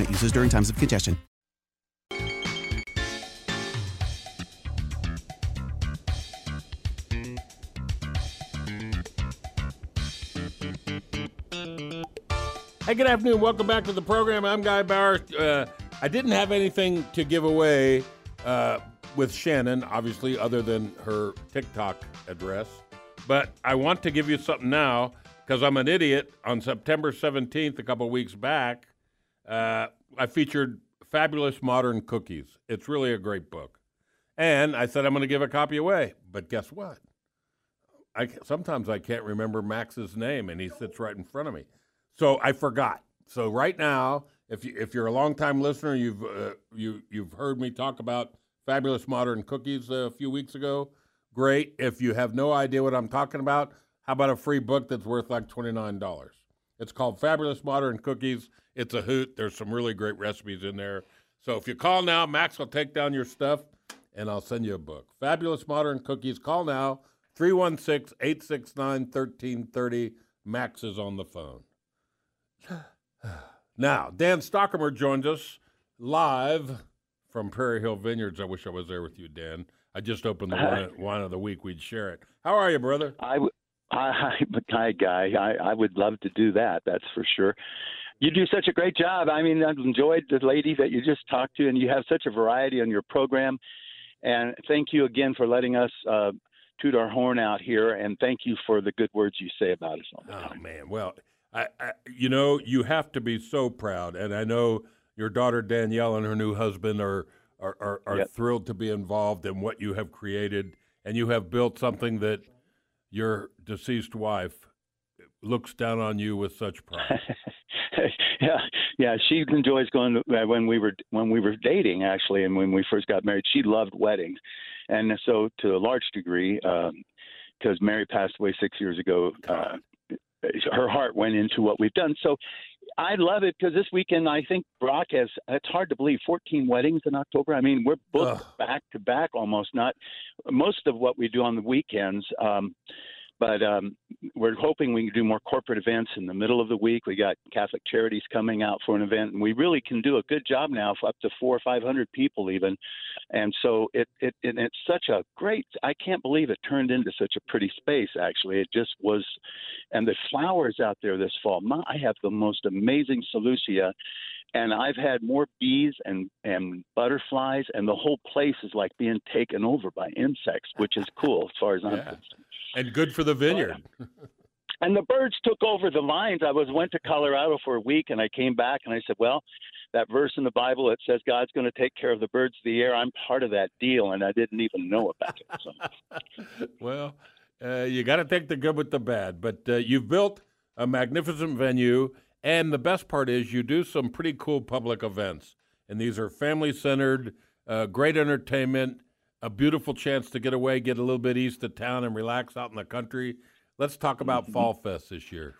users during times of congestion. Hey, good afternoon. Welcome back to the program. I'm Guy Bauer. Uh, I didn't have anything to give away uh, with Shannon, obviously, other than her TikTok address. But I want to give you something now because I'm an idiot. On September 17th, a couple weeks back, uh, I featured Fabulous Modern Cookies. It's really a great book. And I said I'm going to give a copy away. But guess what? I, sometimes I can't remember Max's name, and he sits right in front of me. So I forgot. So right now, if you if you're a longtime listener, you've uh, you you've heard me talk about fabulous modern cookies a few weeks ago. Great. If you have no idea what I'm talking about, how about a free book that's worth like twenty nine dollars? It's called Fabulous Modern Cookies. It's a hoot. There's some really great recipes in there. So if you call now, Max will take down your stuff and I'll send you a book. Fabulous Modern Cookies. Call now 316 869 1330. Max is on the phone. Now, Dan Stockemer joins us live from Prairie Hill Vineyards. I wish I was there with you, Dan. I just opened the wine, wine of the week. We'd share it. How are you, brother? I, w- hi, hi, guy. I, I would love to do that. That's for sure. You do such a great job. I mean, I've enjoyed the lady that you just talked to, and you have such a variety on your program. And thank you again for letting us uh, toot our horn out here. And thank you for the good words you say about us all the Oh time. man, well, I, I, you know, you have to be so proud, and I know your daughter Danielle and her new husband are are, are, are Yep. thrilled to be involved in what you have created, and you have built something that your deceased wife looks down on you with such pride. yeah, yeah. She enjoys going to, uh, when we were when we were dating actually, and when we first got married. She loved weddings, and so to a large degree, because Mary passed away six years ago, uh, her heart went into what we've done. So I love it because this weekend I think Brock has. It's hard to believe 14 weddings in October. I mean, we're booked Ugh. back to back almost. Not most of what we do on the weekends. Um, but um, we're hoping we can do more corporate events in the middle of the week. We got Catholic Charities coming out for an event, and we really can do a good job now for up to four or five hundred people even. And so it, it and it's such a great. I can't believe it turned into such a pretty space. Actually, it just was. And the flowers out there this fall. My, I have the most amazing celosia. And I've had more bees and, and butterflies, and the whole place is like being taken over by insects, which is cool as far as I'm Yeah. concerned and good for the vineyard. and the birds took over the lines. I was went to Colorado for a week, and I came back, and I said, "Well, that verse in the Bible that says God's going to take care of the birds of the air. I'm part of that deal, and I didn't even know about it." So, well, uh, you got to take the good with the bad. But uh, you've built a magnificent venue, and the best part is you do some pretty cool public events. And these are family centered, uh, great entertainment, a beautiful chance to get away, get a little bit east of town, and relax out in the country. Let's talk about Fall Fest this year.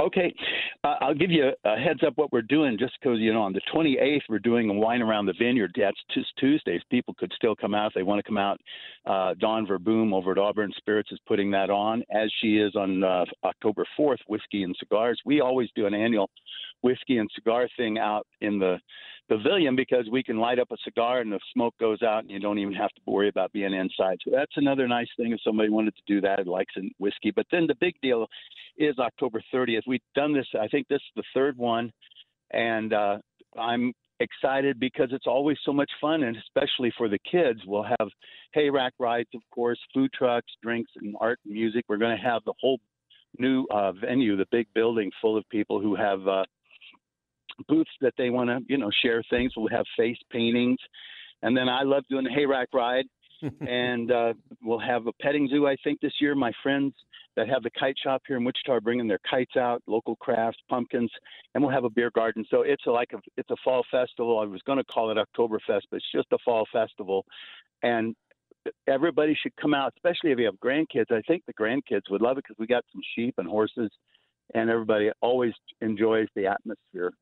okay, uh, I'll give you a heads up what we're doing, just because you know on the 28th we're doing a wine around the vineyard. That's just Tuesdays. People could still come out if they want to come out. Uh, Dawn Verboom over at Auburn Spirits is putting that on, as she is on uh, October 4th. Whiskey and cigars. We always do an annual whiskey and cigar thing out in the pavilion because we can light up a cigar and the smoke goes out and you don't even have to worry about being inside. So that's another nice thing if somebody wanted to do that, likes in whiskey. But then the big deal is October 30th. We've done this. I think this is the third one, and uh, I'm excited because it's always so much fun, and especially for the kids, we'll have hayrack rides, of course, food trucks, drinks, and art and music. We're going to have the whole new uh, venue, the big building, full of people who have uh, booths that they want to, you know, share things. We'll have face paintings, and then I love doing the hayrack ride. and uh, we'll have a petting zoo, I think, this year. My friends that have the kite shop here in Wichita are bringing their kites out, local crafts, pumpkins, and we'll have a beer garden. So it's a, like a it's a fall festival. I was going to call it Oktoberfest, but it's just a fall festival, and everybody should come out, especially if you have grandkids. I think the grandkids would love it because we got some sheep and horses, and everybody always enjoys the atmosphere.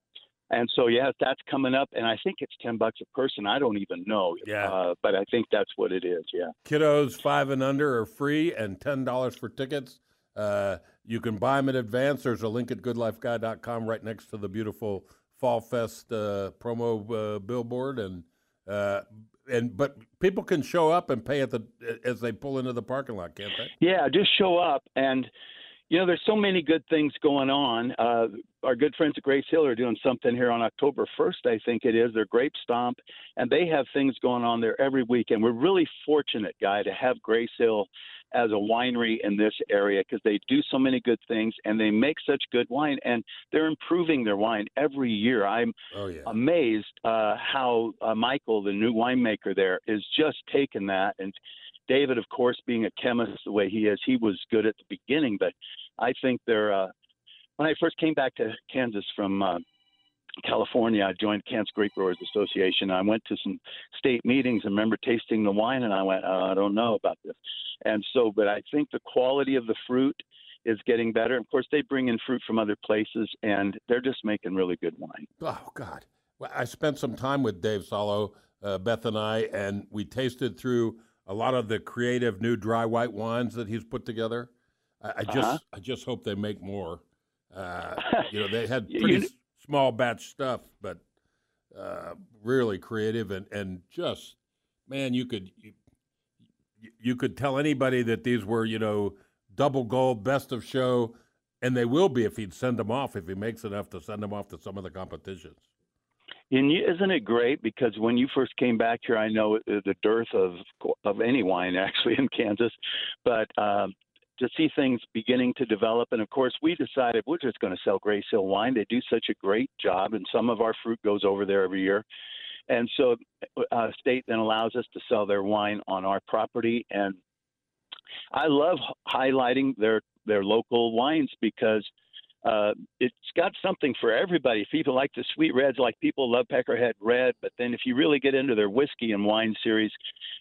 And so, yes, that's coming up, and I think it's ten bucks a person. I don't even know, Yeah. uh, but I think that's what it is. Yeah. Kiddos five and under are free, and ten dollars for tickets. Uh, you can buy them in advance. There's a link at goodlifeguy.com right next to the beautiful Fall Fest uh, promo uh, billboard, and uh, and but people can show up and pay at the as they pull into the parking lot, can't they? Yeah, just show up. And, you know, there's so many good things going on. Uh, our good friends at Grace Hill are doing something here on October 1st, I think it is. Their Grape Stomp, and they have things going on there every week. And we're really fortunate, Guy, to have Grace Hill as a winery in this area because they do so many good things and they make such good wine and they're improving their wine every year. I'm Oh yeah. amazed uh, how uh, Michael, the new winemaker there, is just taking that. And David, of course, being a chemist the way he is, he was good at the beginning. But I think they're. Uh, when I first came back to Kansas from uh, California, I joined Kansas Grape Growers Association. I went to some state meetings and remember tasting the wine, and I went, oh, I don't know about this. And so, but I think the quality of the fruit is getting better. Of course, they bring in fruit from other places, and they're just making really good wine. Oh God! Well, I spent some time with Dave Salo, uh, Beth and I, and we tasted through a lot of the creative new dry white wines that he's put together. I, I just, Uh-huh. I just hope they make more. Uh, you know, they had pretty you- small batch stuff, but uh, really creative and and just man, you could you, you could tell anybody that these were you know double gold, best of show, and they will be if he'd send them off if he makes enough to send them off to some of the competitions. And isn't it great? Because when you first came back here, I know uh, the dearth of of any wine actually in Kansas, but um, to see things beginning to develop, and of course, we decided we're just going to sell Grace Hill wine. They do such a great job, and some of our fruit goes over there every year. And so, uh, state then allows us to sell their wine on our property, and I love highlighting their their local wines because uh, it's got something for everybody. If people like the sweet reds, like people love Peckerhead Red, but then if you really get into their whiskey and wine series,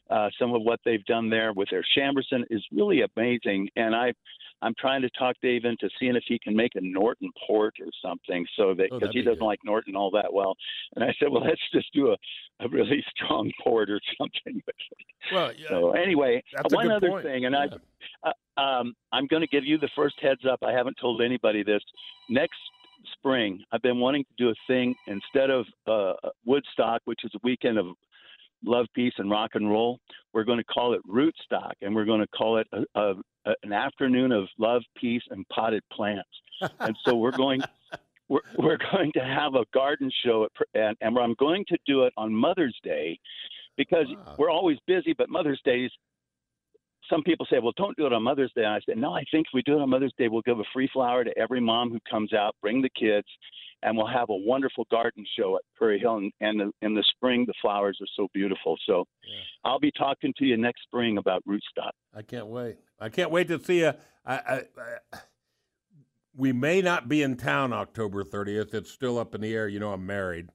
uh, some of what they've done there with their Chambourcin is really amazing. And I, I'm trying to talk Dave into seeing if he can make a Norton port or something, so that Oh, because that'd he doesn't good. like Norton all that well. And I said, well, let's just do a, a really strong port or something. Well, yeah, So anyway, one other point. thing, and I Yeah. Um, I'm going to give you the first heads up. I haven't told anybody this. Next spring, I've been wanting to do a thing instead of uh, Woodstock, which is a weekend of love, peace, and rock and roll. We're going to call it Rootstock, and we're going to call it a, a, a, an afternoon of love, peace, and potted plants. and so we're going. We're, we're going to have a garden show, at, and, and I'm going to do it on Mother's Day because Wow. we're always busy, but Mother's Day is some people say, well, don't do it on Mother's Day. And I said, no, I think if we do it on Mother's Day, we'll give a free flower to every mom who comes out, bring the kids, and we'll have a wonderful garden show at Prairie Hill. And, and the, in the spring, the flowers are so beautiful. So Yeah. I'll be talking to you next spring about rootstock. I can't wait. I can't wait to see you. I, I, I, we may not be in town October 30th. It's still up in the air. You know, I'm married.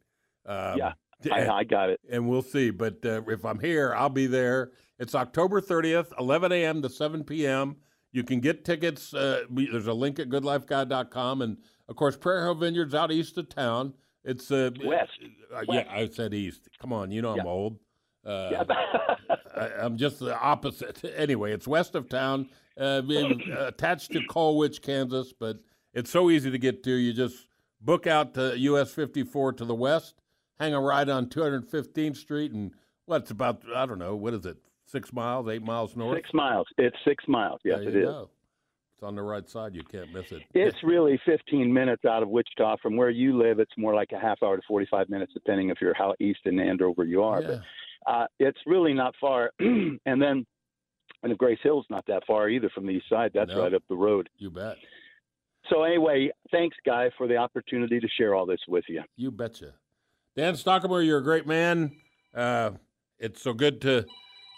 Um, Yeah, I, I got it. and we'll see. But uh, if I'm here, I'll be there. It's October 30th, 11 a.m. to 7 p.m. You can get tickets. Uh, we, there's a link at goodlifeguy.com. And of course, Prairie Hill Vineyards out east of town. It's uh, West. uh, yeah, I said east. Come on, you know I'm Yeah. old. Uh, Yeah. I, I'm just the opposite. Anyway, it's west of town, uh, being attached to Colwich, Kansas, but it's so easy to get to. You just book out to US 54 to the west, hang a ride on 215th Street, and what's about, I don't know, what is it, six miles, eight miles north? Six miles. It's six miles. Yes, you is. go. It's on the right side. You can't miss it. It's really 15 minutes out of Wichita. From where you live, it's more like a half hour to 45 minutes, depending if you're how east in Andover you are. Yeah. But uh, it's really not far. and then, and Grace Hill's not that far either from the east side. That's No. right up the road. You bet. So anyway, thanks, Guy, for the opportunity to share all this with you. You betcha. Dan Stockemer, you're a great man. Uh, it's so good to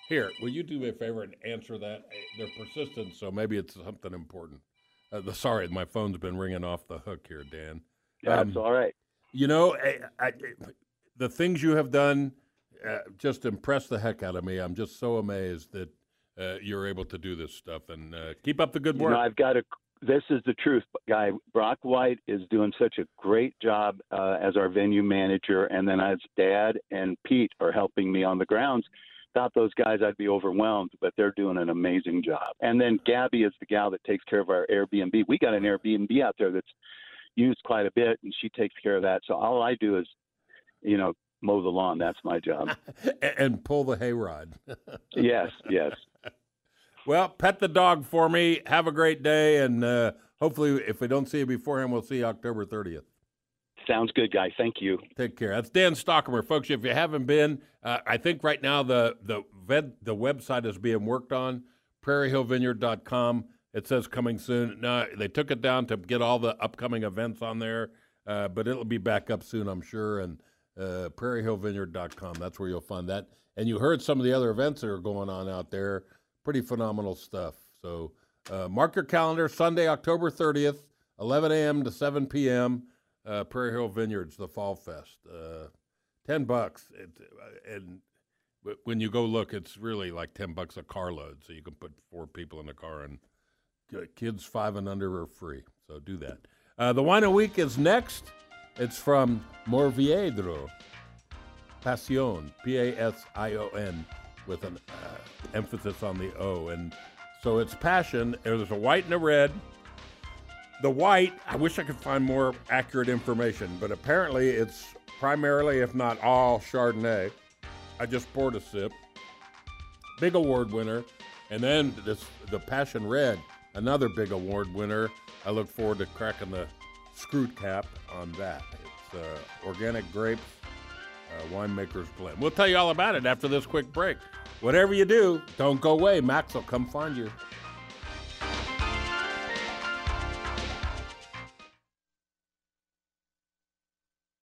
hear. Will you do me a favor and answer that? Eh, They're persistent, so maybe it's something important. Uh, the, sorry, my phone's been ringing off the hook here, Dan. That's Um, all right. You know, I, I, the things you have done uh, just impress the heck out of me. I'm just so amazed that uh, you're able to do this stuff and uh, keep up the good You work. know, I've got a. This is the truth, guy. Brock White is doing such a great job uh, as our venue manager, and then as dad and Pete are helping me on the grounds. Without those guys, I'd be overwhelmed, but they're doing an amazing job. And then Gabby is the gal that takes care of our Airbnb. We got an Airbnb out there that's used quite a bit, and she takes care of that. So all I do is, you know, mow the lawn. That's my job. And pull the hayrod. yes, yes. Well, pet the dog for me. Have a great day, and uh, hopefully, if we don't see you beforehand, we'll see you October 30th. Sounds good, guy. Thank you. Take care. That's Dan Stockemer, folks. If you haven't been, uh, I think right now the the ved, the website is being worked on. PrairieHillVineyard.com. It says coming soon. No, they took it down to get all the upcoming events on there, uh, but it'll be back up soon, I'm sure. And uh, PrairieHillVineyard.com. That's where you'll find that. And you heard some of the other events that are going on out there. Pretty phenomenal stuff. So uh, mark your calendar. Sunday, October 30th, 11 a.m. to 7 p.m. Uh, Prairie Hill Vineyards, the Fall Fest. Uh, ten bucks, it, and when you go look, it's really like ten bucks a carload. So you can put four people in the car, and kids five and under are free. So do that. Uh, the wine a week is next. It's from Morviedro, Pasión, P A S I O N, with an uh, emphasis on the O, and so it's passion. There's a white and a red. The white, I wish I could find more accurate information, but apparently it's primarily, if not all, Chardonnay. I just poured a sip. Big award winner. And then this the Passion Red, another big award winner. I look forward to cracking the screw cap on that. It's uh, organic grapes, uh, winemaker's blend. We'll tell you all about it after this quick break. Whatever you do, don't go away. Max will come find you.